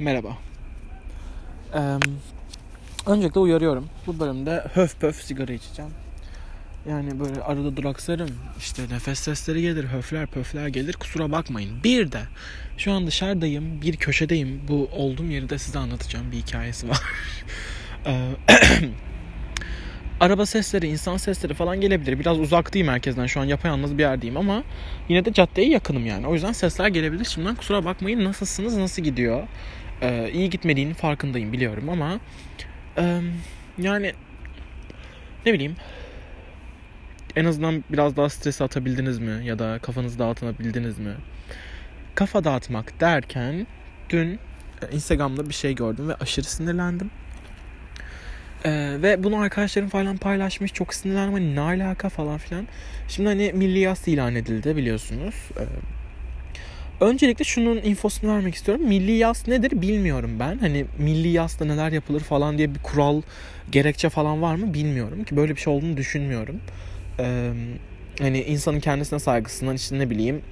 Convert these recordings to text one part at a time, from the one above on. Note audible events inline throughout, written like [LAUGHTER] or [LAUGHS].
Merhaba. Ee, öncelikle uyarıyorum. Bu bölümde höf pöf sigara içeceğim. Yani böyle arada duraksarım. İşte nefes sesleri gelir, höfler pöfler gelir. Kusura bakmayın. Bir de şu an dışarıdayım, bir köşedeyim. Bu olduğum yeri de size anlatacağım. Bir hikayesi var. [LAUGHS] [CLEARS THROAT] Araba sesleri, insan sesleri falan gelebilir. Biraz uzaktayım herkesten. Şu an yapayalnız bir yerdeyim ama yine de caddeye yakınım yani. O yüzden sesler gelebilir. Şimdiden kusura bakmayın. Nasılsınız? Nasıl gidiyor? Ee, iyi gitmediğinin farkındayım biliyorum ama e, yani ne bileyim en azından biraz daha stres atabildiniz mi ya da kafanızı dağıtabildiniz mi? Kafa dağıtmak derken dün Instagram'da bir şey gördüm ve aşırı sinirlendim. Ee, ve bunu arkadaşlarım falan paylaşmış. Çok sinirlendim. Hani ne alaka falan filan. Şimdi hani milli yas ilan edildi biliyorsunuz. Ee, öncelikle şunun infosunu vermek istiyorum. Milli yas nedir bilmiyorum ben. Hani milli yasta neler yapılır falan diye bir kural, gerekçe falan var mı bilmiyorum. Ki böyle bir şey olduğunu düşünmüyorum. Ee, hani insanın kendisine saygısından işte ne bileyim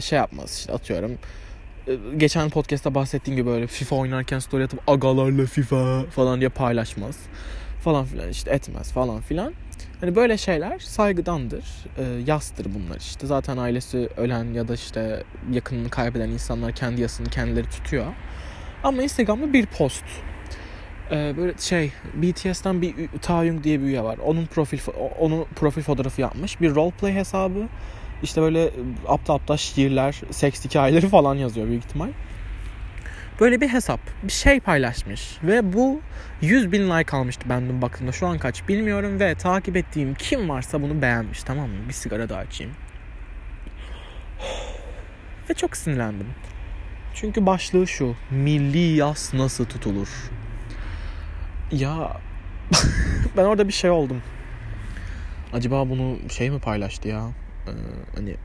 şey yapmaz işte atıyorum geçen podcast'ta bahsettiğim gibi böyle FIFA oynarken story atıp agalarla FIFA falan diye paylaşmaz falan filan işte etmez falan filan. Hani böyle şeyler saygıdandır. E, yastır bunlar işte. Zaten ailesi ölen ya da işte yakınını kaybeden insanlar kendi yasını kendileri tutuyor. Ama Instagram'da bir post. E, böyle şey BTS'ten bir Taeyong diye bir üye var. Onun profil onu profil fotoğrafı yapmış. Bir roleplay hesabı işte böyle aptal aptal şiirler, seks hikayeleri falan yazıyor büyük ihtimal. Böyle bir hesap, bir şey paylaşmış ve bu 100 bin like almıştı ben dün baktığımda. Şu an kaç bilmiyorum ve takip ettiğim kim varsa bunu beğenmiş tamam mı? Bir sigara daha açayım. [SIGHS] Ve çok sinirlendim. Çünkü başlığı şu. Milli yas nasıl tutulur? Ya [LAUGHS] ben orada bir şey oldum. Acaba bunu şey mi paylaştı ya? Ee, hani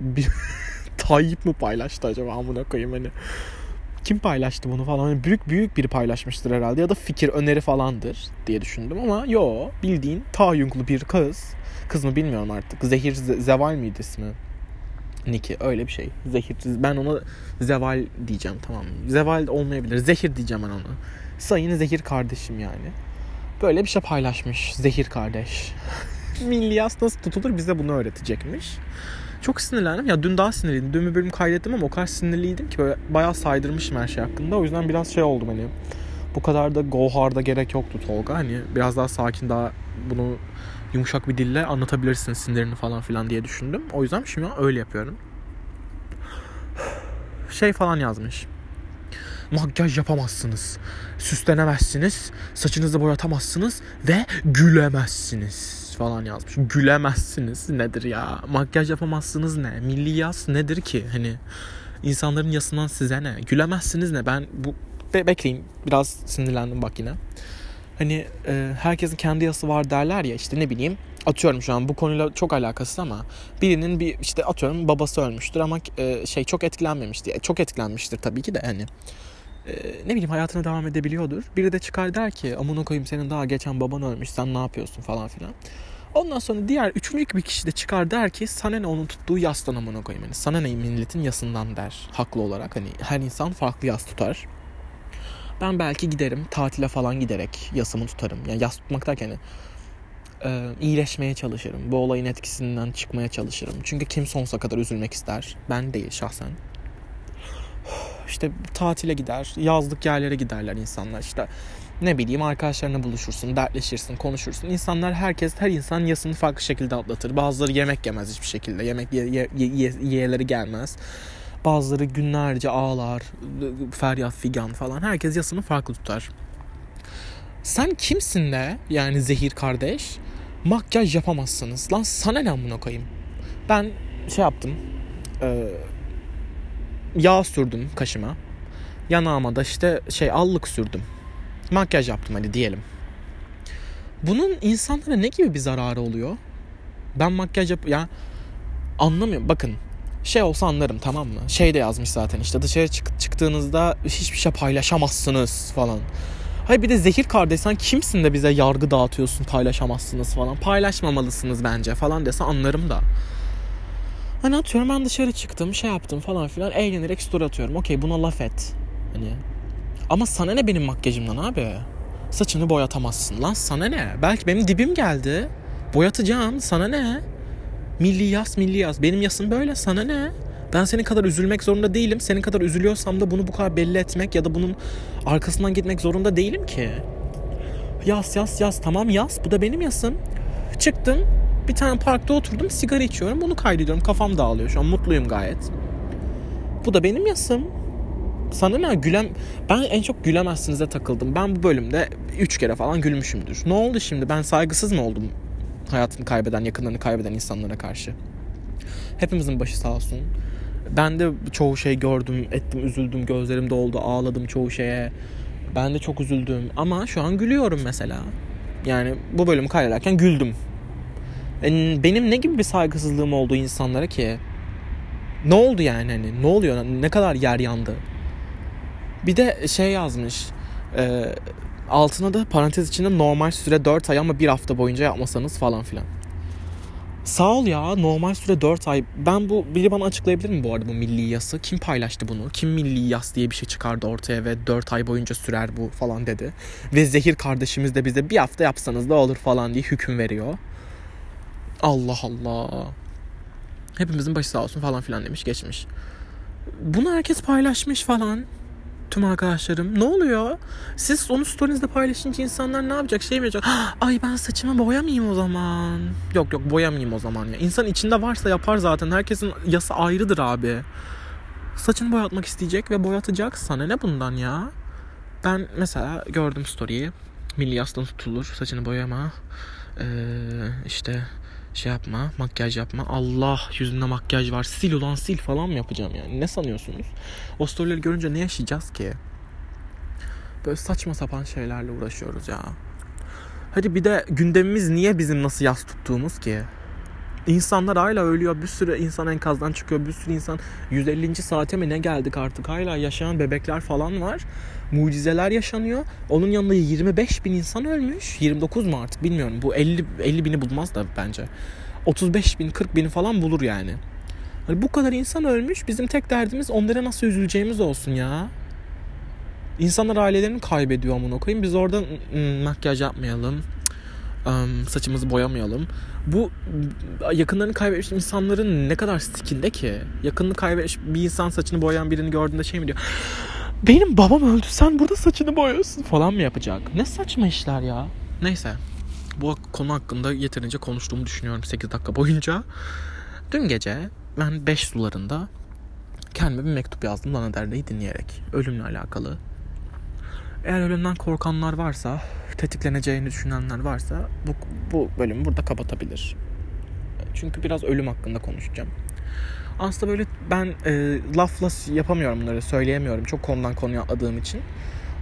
bir [LAUGHS] Tayyip mi paylaştı acaba amına koyayım hani kim paylaştı bunu falan? Hani büyük büyük biri paylaşmıştır herhalde ya da fikir öneri falandır diye düşündüm ama yo bildiğin Tayyunglu bir kız. Kız mı bilmiyorum artık. Zehir Zeval miydi ismi? Niki öyle bir şey. Zehir ben ona Zeval diyeceğim tamam Zeval olmayabilir. Zehir diyeceğim ben ona. Sayın Zehir kardeşim yani. Böyle bir şey paylaşmış Zehir kardeş. [LAUGHS] Milli yas nasıl tutulur? Bize bunu öğretecekmiş. Çok sinirlendim. Ya dün daha sinirliydim. Dün bir bölüm kaydettim ama o kadar sinirliydim ki böyle bayağı saydırmışım her şey hakkında. O yüzden biraz şey oldum hani. Bu kadar da go hard'a gerek yoktu Tolga. Hani biraz daha sakin daha bunu yumuşak bir dille anlatabilirsin sinirini falan filan diye düşündüm. O yüzden şimdi öyle yapıyorum. Şey falan yazmış. Makyaj yapamazsınız. Süslenemezsiniz. Saçınızı boyatamazsınız ve gülemezsiniz falan yazmış. Gülemezsiniz nedir ya? Makyaj yapamazsınız ne? Milli yas nedir ki? Hani insanların yasından size ne? Gülemezsiniz ne? Ben bu Be- bekleyin biraz sinirlendim bak yine. Hani e, herkesin kendi yası var derler ya işte ne bileyim atıyorum şu an bu konuyla çok alakasız ama birinin bir işte atıyorum babası ölmüştür ama e, şey çok etkilenmemiştir. Çok etkilenmiştir tabii ki de hani e, ne bileyim hayatına devam edebiliyordur. Biri de çıkar der ki amına koyayım senin daha geçen baban ölmüş sen ne yapıyorsun falan filan. Ondan sonra diğer üçüncü bir kişi de çıkar der ki sana ne onun tuttuğu yastan amına koyayım. Yani sana ne milletin yasından der haklı olarak. Hani her insan farklı yas tutar. Ben belki giderim tatile falan giderek yasımı tutarım. Yani yas tutmak derken hani, e, iyileşmeye çalışırım. Bu olayın etkisinden çıkmaya çalışırım. Çünkü kim sonsuza kadar üzülmek ister? Ben değil şahsen işte tatile gider, yazlık yerlere giderler insanlar işte. Ne bileyim arkadaşlarına buluşursun, dertleşirsin, konuşursun. İnsanlar herkes, her insan yasını farklı şekilde atlatır. Bazıları yemek yemez hiçbir şekilde. Yemek ye, ye, ye, gelmez. Bazıları günlerce ağlar, feryat figan falan. Herkes yasını farklı tutar. Sen kimsin de yani zehir kardeş? Makyaj yapamazsınız. Lan sana ne amına koyayım? Ben şey yaptım. Eee yağ sürdüm kaşıma. Yanağıma da işte şey allık sürdüm. Makyaj yaptım hadi diyelim. Bunun insanlara ne gibi bir zararı oluyor? Ben makyaj yap ya anlamıyorum. Bakın şey olsa anlarım tamam mı? Şey de yazmış zaten işte dışarı çık çıktığınızda hiçbir şey paylaşamazsınız falan. Hayır bir de zehir kardeş sen kimsin de bize yargı dağıtıyorsun paylaşamazsınız falan. Paylaşmamalısınız bence falan dese anlarım da. Hani atıyorum ben dışarı çıktım şey yaptım falan filan eğlenerek story atıyorum. Okey buna laf et. Hani ama sana ne benim makyajımdan abi? Saçını boyatamazsın lan sana ne? Belki benim dibim geldi. Boyatacağım sana ne? Milli yaz milli yaz. Benim yasım böyle sana ne? Ben senin kadar üzülmek zorunda değilim. Senin kadar üzülüyorsam da bunu bu kadar belli etmek ya da bunun arkasından gitmek zorunda değilim ki. Yaz yaz yaz tamam yaz. Bu da benim yasım. Çıktım bir tane parkta oturdum sigara içiyorum. Bunu kaydediyorum. Kafam dağılıyor şu an mutluyum gayet. Bu da benim yasım. Sana ne gülem ben en çok gülemezsinize takıldım. Ben bu bölümde 3 kere falan gülmüşümdür. Ne oldu şimdi? Ben saygısız mı oldum hayatını kaybeden, yakınlarını kaybeden insanlara karşı? Hepimizin başı sağ olsun. Ben de çoğu şey gördüm, ettim, üzüldüm, gözlerim doldu, ağladım çoğu şeye. Ben de çok üzüldüm ama şu an gülüyorum mesela. Yani bu bölümü kaydederken güldüm. Benim ne gibi bir saygısızlığım oldu insanlara ki? Ne oldu yani hani? Ne oluyor? Ne kadar yer yandı? Bir de şey yazmış. E, altına da parantez içinde normal süre 4 ay ama bir hafta boyunca yapmasanız falan filan. Sağ ol ya normal süre 4 ay. Ben bu biri bana açıklayabilir mi bu arada bu milli yası? Kim paylaştı bunu? Kim milli yas diye bir şey çıkardı ortaya ve 4 ay boyunca sürer bu falan dedi. Ve Zehir kardeşimiz de bize bir hafta yapsanız da olur falan diye hüküm veriyor. Allah Allah. Hepimizin başı sağ olsun falan filan demiş geçmiş. Bunu herkes paylaşmış falan tüm arkadaşlarım. Ne oluyor? Siz onu storynizde paylaşınca insanlar ne yapacak? Şey mi yapacak? [GASPS] Ay ben saçımı boyamayayım o zaman. Yok yok boyamayayım o zaman ya. İnsan içinde varsa yapar zaten. Herkesin yası ayrıdır abi. Saçını boyatmak isteyecek ve boyatacak. Sana ne bundan ya? Ben mesela gördüm story'yi. Milli yastan tutulur. Saçını boyama. Ee, işte şey yapma, makyaj yapma. Allah yüzünde makyaj var. Sil ulan sil falan mı yapacağım yani? Ne sanıyorsunuz? O storyleri görünce ne yaşayacağız ki? Böyle saçma sapan şeylerle uğraşıyoruz ya. Hadi bir de gündemimiz niye bizim nasıl yaz tuttuğumuz ki? İnsanlar hala ölüyor. Bir sürü insan enkazdan çıkıyor. Bir sürü insan 150. saate mi ne geldik artık? Hala yaşayan bebekler falan var. Mucizeler yaşanıyor. Onun yanında 25 bin insan ölmüş. 29 mu artık bilmiyorum. Bu 50, 50 bini bulmaz da bence. 35 bin 40 bin falan bulur yani. Hani bu kadar insan ölmüş. Bizim tek derdimiz onlara nasıl üzüleceğimiz olsun ya. İnsanlar ailelerini kaybediyor amına koyayım. Biz orada makyaj yapmayalım saçımızı boyamayalım. Bu yakınlarını kaybetmiş insanların ne kadar stikinde ki? Yakınını kaybetmiş bir insan saçını boyayan birini gördüğünde şey mi diyor? [GASPS] Benim babam öldü sen burada saçını boyuyorsun falan mı yapacak? Ne saçma işler ya. Neyse. Bu konu hakkında yeterince konuştuğumu düşünüyorum 8 dakika boyunca. Dün gece ben 5 sularında kendime bir mektup yazdım Lana Del dinleyerek. Ölümle alakalı. Eğer ölümden korkanlar varsa tetikleneceğini düşünenler varsa bu, bu bölümü burada kapatabilir. Çünkü biraz ölüm hakkında konuşacağım. Aslında böyle ben e, lafla yapamıyorum bunları söyleyemiyorum. Çok konudan konuya atladığım için.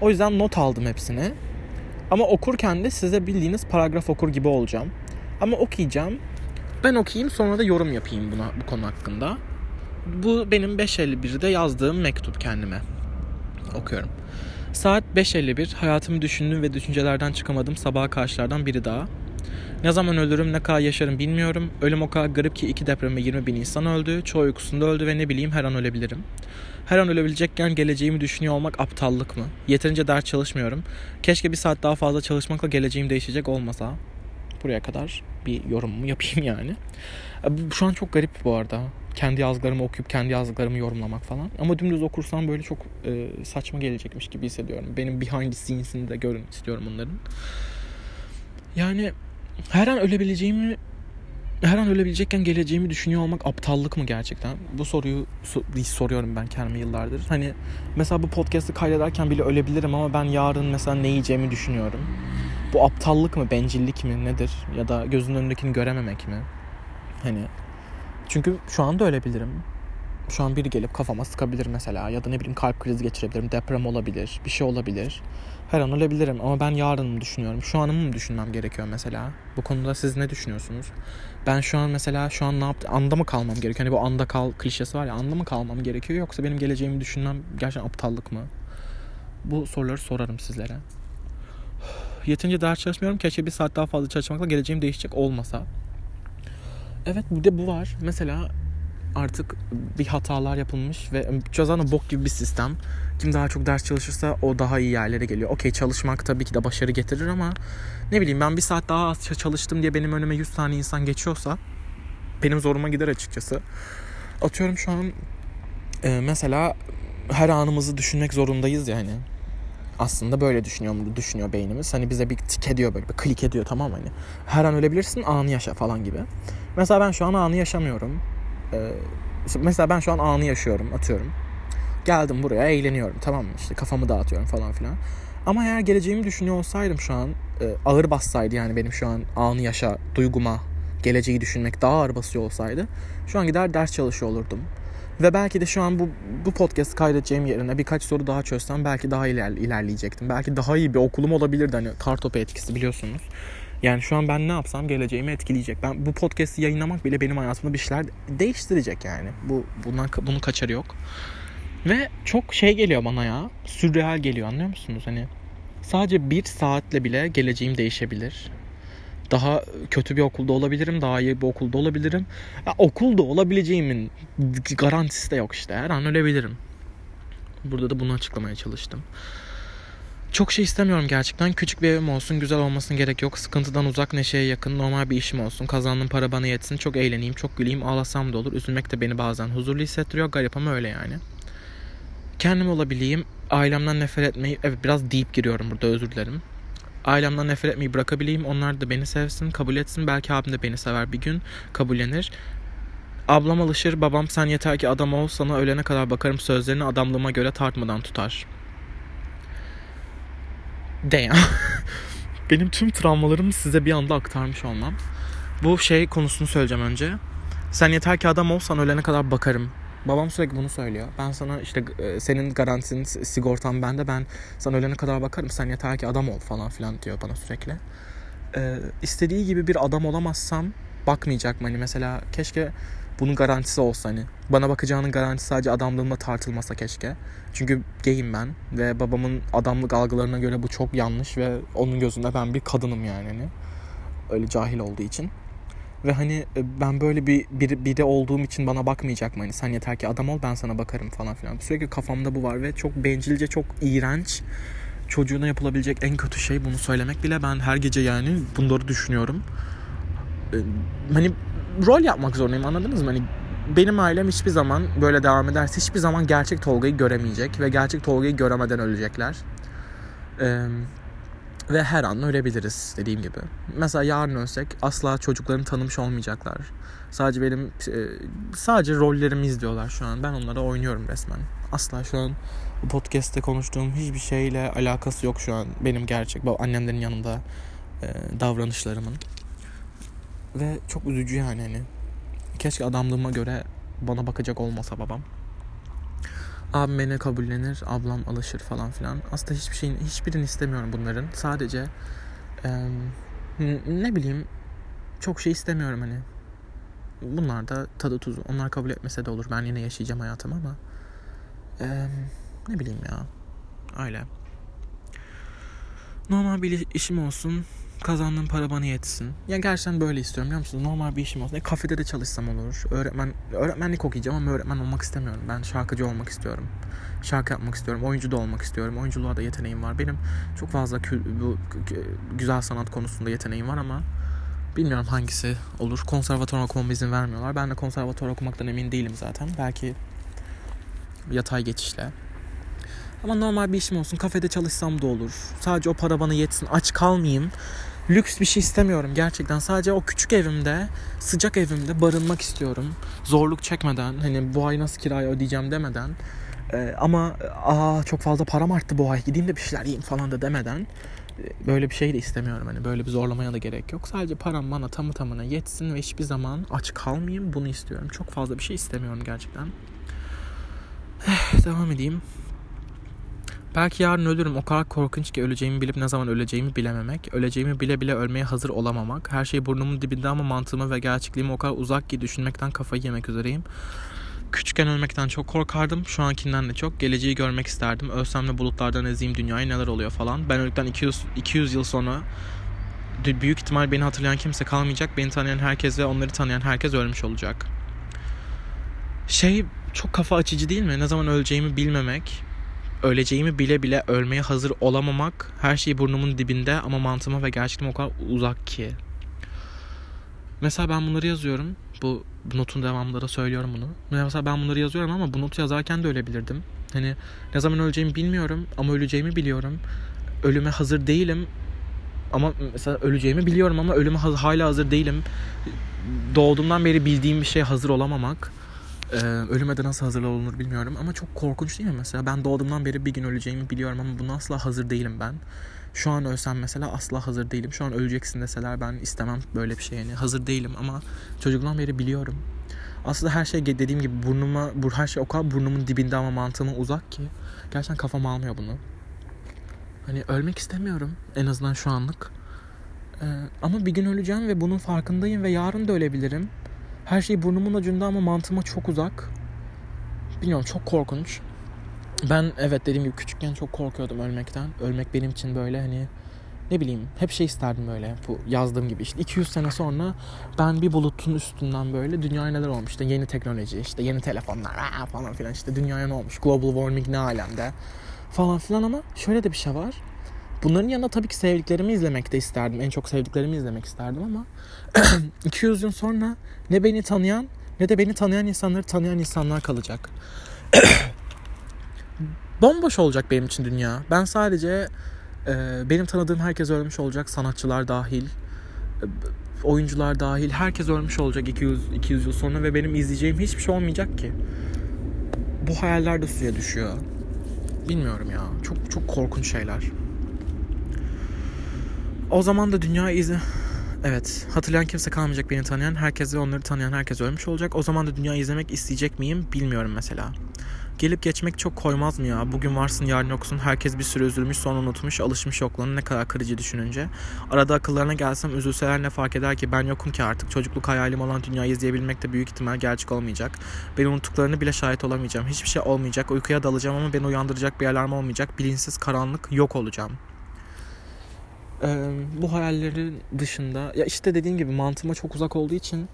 O yüzden not aldım hepsini. Ama okurken de size bildiğiniz paragraf okur gibi olacağım. Ama okuyacağım. Ben okuyayım sonra da yorum yapayım buna bu konu hakkında. Bu benim 5.51'de yazdığım mektup kendime. Okuyorum. Saat 5.51. Hayatımı düşündüm ve düşüncelerden çıkamadım. Sabaha karşılardan biri daha. Ne zaman ölürüm, ne kadar yaşarım bilmiyorum. Ölüm o kadar garip ki iki deprem ve 20 bin insan öldü. Çoğu uykusunda öldü ve ne bileyim her an ölebilirim. Her an ölebilecekken geleceğimi düşünüyor olmak aptallık mı? Yeterince ders çalışmıyorum. Keşke bir saat daha fazla çalışmakla geleceğim değişecek olmasa. Buraya kadar bir yorumumu yapayım yani. Şu an çok garip bu arada kendi yazdıklarımı okuyup kendi yazdıklarımı yorumlamak falan. Ama dümdüz okursam böyle çok e, saçma gelecekmiş gibi hissediyorum. Benim behind the scenes'ini de görün istiyorum onların. Yani her an ölebileceğimi her an ölebilecekken geleceğimi düşünüyor olmak aptallık mı gerçekten? Bu soruyu soruyorum ben kendime yıllardır. Hani mesela bu podcast'ı kaydederken bile ölebilirim ama ben yarın mesela ne yiyeceğimi düşünüyorum. Bu aptallık mı, bencillik mi nedir? Ya da gözünün önündekini görememek mi? Hani çünkü şu anda ölebilirim. Şu an biri gelip kafama sıkabilir mesela ya da ne bileyim kalp krizi geçirebilirim, deprem olabilir, bir şey olabilir. Her an ölebilirim ama ben yarınımı düşünüyorum. Şu anımı mı düşünmem gerekiyor mesela? Bu konuda siz ne düşünüyorsunuz? Ben şu an mesela şu an ne yaptım? Anda mı kalmam gerekiyor? Hani bu anda kal klişesi var ya anda mı kalmam gerekiyor yoksa benim geleceğimi düşünmem gerçekten aptallık mı? Bu soruları sorarım sizlere. [SIGHS] Yeterince ders çalışmıyorum. Keşke bir saat daha fazla çalışmakla geleceğim değişecek olmasa. Evet bir de bu var. Mesela artık bir hatalar yapılmış ve zaten bok gibi bir sistem. Kim daha çok ders çalışırsa o daha iyi yerlere geliyor. Okey çalışmak tabii ki de başarı getirir ama ne bileyim ben bir saat daha az çalıştım diye benim önüme 100 tane insan geçiyorsa benim zoruma gider açıkçası. Atıyorum şu an e, mesela her anımızı düşünmek zorundayız yani. Aslında böyle düşünüyor mu? Düşünüyor beynimiz. Hani bize bir tik ediyor böyle bir klik ediyor tamam hani. Her an ölebilirsin anı yaşa falan gibi. Mesela ben şu an anı yaşamıyorum. Ee, mesela ben şu an anı yaşıyorum atıyorum. Geldim buraya eğleniyorum tamam mı? İşte kafamı dağıtıyorum falan filan. Ama eğer geleceğimi düşünüyor olsaydım şu an e, ağır bassaydı yani benim şu an anı yaşa duyguma geleceği düşünmek daha ağır basıyor olsaydı şu an gider ders çalışıyor olurdum. Ve belki de şu an bu bu podcast kaydedeceğim yerine birkaç soru daha çözsem belki daha iler, ilerleyecektim. Belki daha iyi bir okulum olabilirdi hani kartopu etkisi biliyorsunuz. Yani şu an ben ne yapsam geleceğimi etkileyecek. Ben bu podcast'i yayınlamak bile benim hayatımda bir şeyler değiştirecek yani. Bu bundan bunun kaçarı yok. Ve çok şey geliyor bana ya. Sürreal geliyor anlıyor musunuz? Hani sadece bir saatle bile geleceğim değişebilir. Daha kötü bir okulda olabilirim. Daha iyi bir okulda olabilirim. Ya, okulda olabileceğimin garantisi de yok işte. Her an ölebilirim. Burada da bunu açıklamaya çalıştım. Çok şey istemiyorum gerçekten. Küçük bir evim olsun, güzel olmasına gerek yok. Sıkıntıdan uzak, neşeye yakın, normal bir işim olsun. Kazandığım para bana yetsin. Çok eğleneyim, çok güleyim, ağlasam da olur. Üzülmek de beni bazen huzurlu hissettiriyor. Garip ama öyle yani. Kendim olabileyim. Ailemden nefret etmeyi... Evet biraz deep giriyorum burada özür dilerim. Ailemden nefret etmeyi bırakabileyim. Onlar da beni sevsin, kabul etsin. Belki abim de beni sever bir gün. Kabullenir. Ablam alışır. Babam sen yeter ki adam ol. Sana ölene kadar bakarım sözlerini adamlığıma göre tartmadan tutar. Damn. [LAUGHS] Benim tüm travmalarımı size bir anda aktarmış olmam. Bu şey konusunu söyleyeceğim önce. Sen yeter ki adam olsan ölene kadar bakarım. Babam sürekli bunu söylüyor. Ben sana işte e, senin garantin, sigortan bende. Ben sana ölene kadar bakarım. Sen yeter ki adam ol falan filan diyor bana sürekli. Ee, istediği gibi bir adam olamazsam bakmayacak mı? Hani mesela keşke bunun garantisi olsa hani. Bana bakacağının garantisi sadece adamlığımla tartılmasa keşke. Çünkü gayim ben ve babamın adamlık algılarına göre bu çok yanlış ve onun gözünde ben bir kadınım yani hani. Öyle cahil olduğu için. Ve hani e, ben böyle bir biri, biri olduğum için bana bakmayacak mı? Hani sen yeter ki adam ol ben sana bakarım falan filan. Sürekli kafamda bu var ve çok bencilce, çok iğrenç. Çocuğuna yapılabilecek en kötü şey bunu söylemek bile. Ben her gece yani bunları düşünüyorum. E, hani rol yapmak zorundayım anladınız mı? Hani benim ailem hiçbir zaman böyle devam ederse hiçbir zaman gerçek Tolga'yı göremeyecek ve gerçek Tolga'yı göremeden ölecekler. Ee, ve her an ölebiliriz dediğim gibi. Mesela yarın ölsek asla çocuklarını tanımış olmayacaklar. Sadece benim sadece rollerimi izliyorlar şu an. Ben onlara oynuyorum resmen. Asla şu an podcast'te konuştuğum hiçbir şeyle alakası yok şu an benim gerçek annemlerin yanında davranışlarımın. Ve çok üzücü yani hani. Keşke adamlığıma göre bana bakacak olmasa babam. Abim beni kabullenir, ablam alışır falan filan. Aslında hiçbir şeyin, hiçbirini istemiyorum bunların. Sadece e, ne bileyim çok şey istemiyorum hani. Bunlar da tadı tuzu. Onlar kabul etmese de olur. Ben yine yaşayacağım hayatımı ama e, ne bileyim ya. Öyle. Normal bir işim olsun kazandığım para bana yetsin. Ya gerçekten böyle istiyorum biliyor musunuz? Normal bir işim olsun. E, kafede de çalışsam olur. Öğretmen öğretmenlik okuyacağım ama öğretmen olmak istemiyorum. Ben şarkıcı olmak istiyorum. Şarkı yapmak istiyorum. Oyuncu da olmak istiyorum. Oyunculuğa da yeteneğim var. Benim çok fazla kü, bu güzel sanat konusunda yeteneğim var ama bilmiyorum hangisi olur. Konservatuvar okumama izin vermiyorlar. Ben de konservatuvar okumaktan emin değilim zaten. Belki yatay geçişle ama normal bir işim olsun. Kafede çalışsam da olur. Sadece o para bana yetsin. Aç kalmayayım lüks bir şey istemiyorum gerçekten. Sadece o küçük evimde, sıcak evimde barınmak istiyorum. Zorluk çekmeden, hani bu ay nasıl kirayı ödeyeceğim demeden. Ee, ama aa çok fazla param arttı bu ay gideyim de bir şeyler yiyeyim falan da demeden e, böyle bir şey de istemiyorum. Hani böyle bir zorlamaya da gerek yok. Sadece param bana tamı tamına yetsin ve hiçbir zaman aç kalmayayım. Bunu istiyorum. Çok fazla bir şey istemiyorum gerçekten. Devam edeyim. Belki yarın ölürüm. O kadar korkunç ki öleceğimi bilip ne zaman öleceğimi bilememek. Öleceğimi bile bile ölmeye hazır olamamak. Her şey burnumun dibinde ama mantığımı ve gerçekliğimi o kadar uzak ki düşünmekten kafayı yemek üzereyim. Küçükken ölmekten çok korkardım. Şu ankinden de çok. Geleceği görmek isterdim. Ölsem de bulutlardan ezeyim dünyayı neler oluyor falan. Ben öldükten 200, 200 yıl sonra büyük ihtimal beni hatırlayan kimse kalmayacak. Beni tanıyan herkes ve onları tanıyan herkes ölmüş olacak. Şey çok kafa açıcı değil mi? Ne zaman öleceğimi bilmemek, öleceğimi bile bile ölmeye hazır olamamak, her şey burnumun dibinde ama mantığıma ve gerçekten o kadar uzak ki. Mesela ben bunları yazıyorum. Bu, bu notun devamında da söylüyorum bunu. Mesela ben bunları yazıyorum ama bu notu yazarken de ölebilirdim. Hani ne zaman öleceğimi bilmiyorum ama öleceğimi biliyorum. Ölüme hazır değilim ama mesela öleceğimi biliyorum ama ölüme hala hazır değilim. Doğduğumdan beri bildiğim bir şeye hazır olamamak. Ee, ölüme de nasıl hazır olunur bilmiyorum ama çok korkunç değil mi mesela? Ben doğduğumdan beri bir gün öleceğimi biliyorum ama buna asla hazır değilim ben. Şu an ölsem mesela asla hazır değilim. Şu an öleceksin deseler ben istemem böyle bir şey yani. Hazır değilim ama çocukluğumdan beri biliyorum. Aslında her şey dediğim gibi burnuma, bu her şey o kadar burnumun dibinde ama mantığıma uzak ki. Gerçekten kafam almıyor bunu. Hani ölmek istemiyorum en azından şu anlık. Ee, ama bir gün öleceğim ve bunun farkındayım ve yarın da ölebilirim. Her şey burnumun ucunda ama mantığıma çok uzak. Bilmiyorum çok korkunç. Ben evet dediğim gibi küçükken çok korkuyordum ölmekten. Ölmek benim için böyle hani ne bileyim hep şey isterdim böyle bu yazdığım gibi işte 200 sene sonra ben bir bulutun üstünden böyle dünyaya neler olmuş işte yeni teknoloji işte yeni telefonlar falan filan işte dünyaya ne olmuş global warming ne alemde falan filan ama şöyle de bir şey var. Bunların yanında tabii ki sevdiklerimi izlemek de isterdim. En çok sevdiklerimi izlemek isterdim ama [CLEARS THROAT] 200 yıl sonra ne beni tanıyan ne de beni tanıyan insanları tanıyan insanlar kalacak. [CLEARS THROAT] Bomboş olacak benim için dünya. Ben sadece e, benim tanıdığım herkes ölmüş olacak. Sanatçılar dahil, e, oyuncular dahil herkes ölmüş olacak 200 200 yıl sonra ve benim izleyeceğim hiçbir şey olmayacak ki. Bu hayaller de suya düşüyor. Bilmiyorum ya. Çok çok korkunç şeyler. O zaman da dünya izi Evet. Hatırlayan kimse kalmayacak beni tanıyan. Herkes ve onları tanıyan herkes ölmüş olacak. O zaman da dünya izlemek isteyecek miyim bilmiyorum mesela. Gelip geçmek çok koymaz mı ya? Bugün varsın yarın yoksun. Herkes bir süre üzülmüş sonra unutmuş. Alışmış yokluğunu ne kadar kırıcı düşününce. Arada akıllarına gelsem üzülseler ne fark eder ki? Ben yokum ki artık. Çocukluk hayalim olan dünyayı izleyebilmek de büyük ihtimal gerçek olmayacak. Ben unuttuklarını bile şahit olamayacağım. Hiçbir şey olmayacak. Uykuya dalacağım ama beni uyandıracak bir alarm olmayacak. Bilinçsiz karanlık yok olacağım. Ee, bu hayallerin dışında ya işte dediğim gibi mantığıma çok uzak olduğu için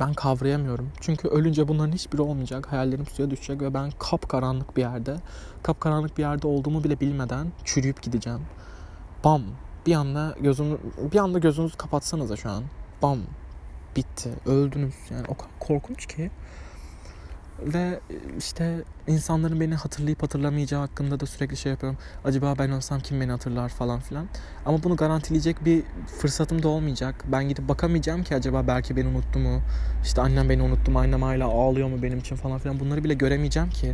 ben kavrayamıyorum. Çünkü ölünce bunların hiçbiri olmayacak. Hayallerim suya düşecek ve ben kapkaranlık bir yerde, kapkaranlık bir yerde olduğumu bile bilmeden çürüyüp gideceğim. Bam. Bir anda gözünü bir anda gözünüzü kapatsanıza şu an. Bam. Bitti. Öldünüz. Yani o kadar korkunç ki. Ve işte insanların beni hatırlayıp hatırlamayacağı hakkında da sürekli şey yapıyorum. Acaba ben olsam kim beni hatırlar falan filan. Ama bunu garantileyecek bir fırsatım da olmayacak. Ben gidip bakamayacağım ki acaba belki beni unuttu mu? İşte annem beni unuttu mu? Annem hala ağlıyor mu benim için falan filan. Bunları bile göremeyeceğim ki.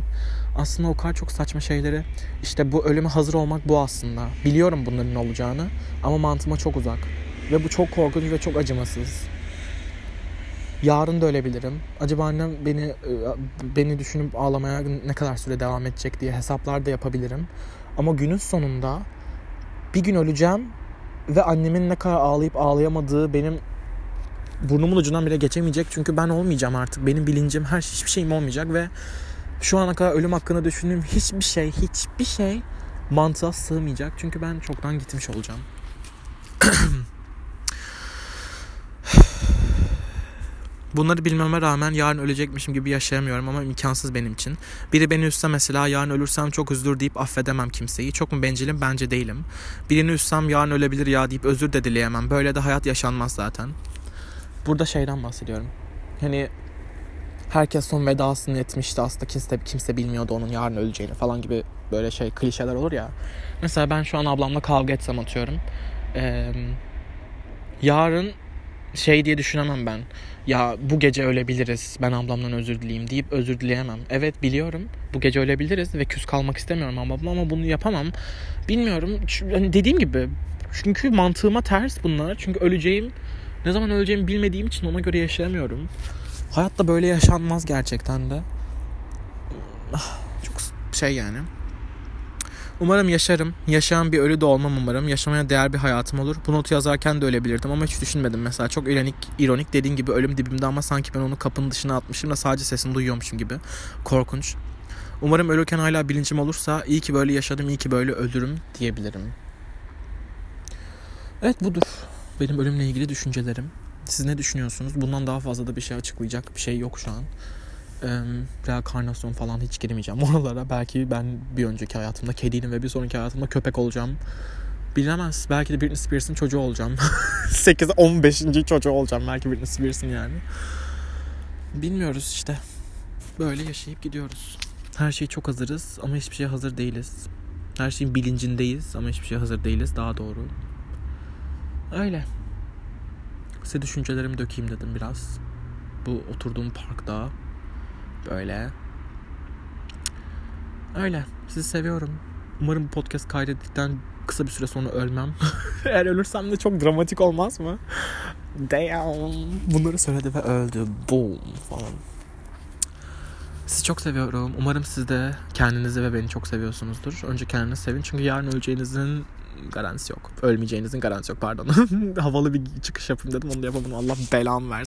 Aslında o kadar çok saçma şeyleri. İşte bu ölüme hazır olmak bu aslında. Biliyorum bunların olacağını ama mantığıma çok uzak. Ve bu çok korkunç ve çok acımasız. Yarın da ölebilirim. Acaba annem beni e, beni düşünüp ağlamaya ne kadar süre devam edecek diye hesaplar da yapabilirim. Ama günün sonunda bir gün öleceğim ve annemin ne kadar ağlayıp ağlayamadığı benim burnumun ucundan bile geçemeyecek. Çünkü ben olmayacağım artık. Benim bilincim her şey, hiçbir şeyim olmayacak ve şu ana kadar ölüm hakkında düşündüğüm hiçbir şey, hiçbir şey mantığa sığmayacak. Çünkü ben çoktan gitmiş olacağım. [CLEARS THROAT] Bunları bilmeme rağmen yarın ölecekmişim gibi yaşayamıyorum ama imkansız benim için. Biri beni üzse mesela yarın ölürsem çok üzülür deyip affedemem kimseyi. Çok mu bencilim? Bence değilim. Birini üssem yarın ölebilir ya deyip özür de dileyemem. Böyle de hayat yaşanmaz zaten. Burada şeyden bahsediyorum. Hani herkes son vedasını etmişti aslında kimse, kimse bilmiyordu onun yarın öleceğini falan gibi böyle şey klişeler olur ya. Mesela ben şu an ablamla kavga etsem atıyorum. Ee, yarın şey diye düşünemem ben. Ya bu gece ölebiliriz. Ben ablamdan özür dileyeyim deyip özür dileyemem. Evet biliyorum. Bu gece ölebiliriz ve küs kalmak istemiyorum ablamla ama bunu yapamam. Bilmiyorum. Hani dediğim gibi çünkü mantığıma ters bunlar. Çünkü öleceğim ne zaman öleceğimi bilmediğim için ona göre yaşayamıyorum. Hayatta böyle yaşanmaz gerçekten de. Ah, çok şey yani. Umarım yaşarım. Yaşayan bir ölü de olmam umarım. Yaşamaya değer bir hayatım olur. Bu notu yazarken de ölebilirdim ama hiç düşünmedim mesela. Çok ironik, ironik dediğin gibi ölüm dibimde ama sanki ben onu kapının dışına atmışım da sadece sesini duyuyormuşum gibi. Korkunç. Umarım ölürken hala bilincim olursa iyi ki böyle yaşadım, iyi ki böyle ölürüm diyebilirim. Evet budur. Benim ölümle ilgili düşüncelerim. Siz ne düşünüyorsunuz? Bundan daha fazla da bir şey açıklayacak bir şey yok şu an. E, reenkarnasyon falan hiç girmeyeceğim [LAUGHS] oralara. Belki ben bir önceki hayatımda kediydim ve bir sonraki hayatımda köpek olacağım. Bilemez. Belki de Britney Spears'ın çocuğu olacağım. [LAUGHS] 8-15. çocuğu olacağım. Belki Britney Spears'ın yani. Bilmiyoruz işte. Böyle yaşayıp gidiyoruz. Her şey çok hazırız ama hiçbir şeye hazır değiliz. Her şeyin bilincindeyiz ama hiçbir şeye hazır değiliz. Daha doğru. Öyle. Size düşüncelerimi dökeyim dedim biraz. Bu oturduğum parkta. Böyle. Öyle. Sizi seviyorum. Umarım bu podcast kaydettikten kısa bir süre sonra ölmem. [LAUGHS] Eğer ölürsem de çok dramatik olmaz mı? Damn. Bunları söyledi ve öldü. Boom falan. Sizi çok seviyorum. Umarım siz de kendinizi ve beni çok seviyorsunuzdur. Önce kendinizi sevin çünkü yarın öleceğinizin garantisi yok. Ölmeyeceğinizin garantisi yok pardon. [LAUGHS] Havalı bir çıkış yapayım dedim onu da yapamadım. Allah belamı versin.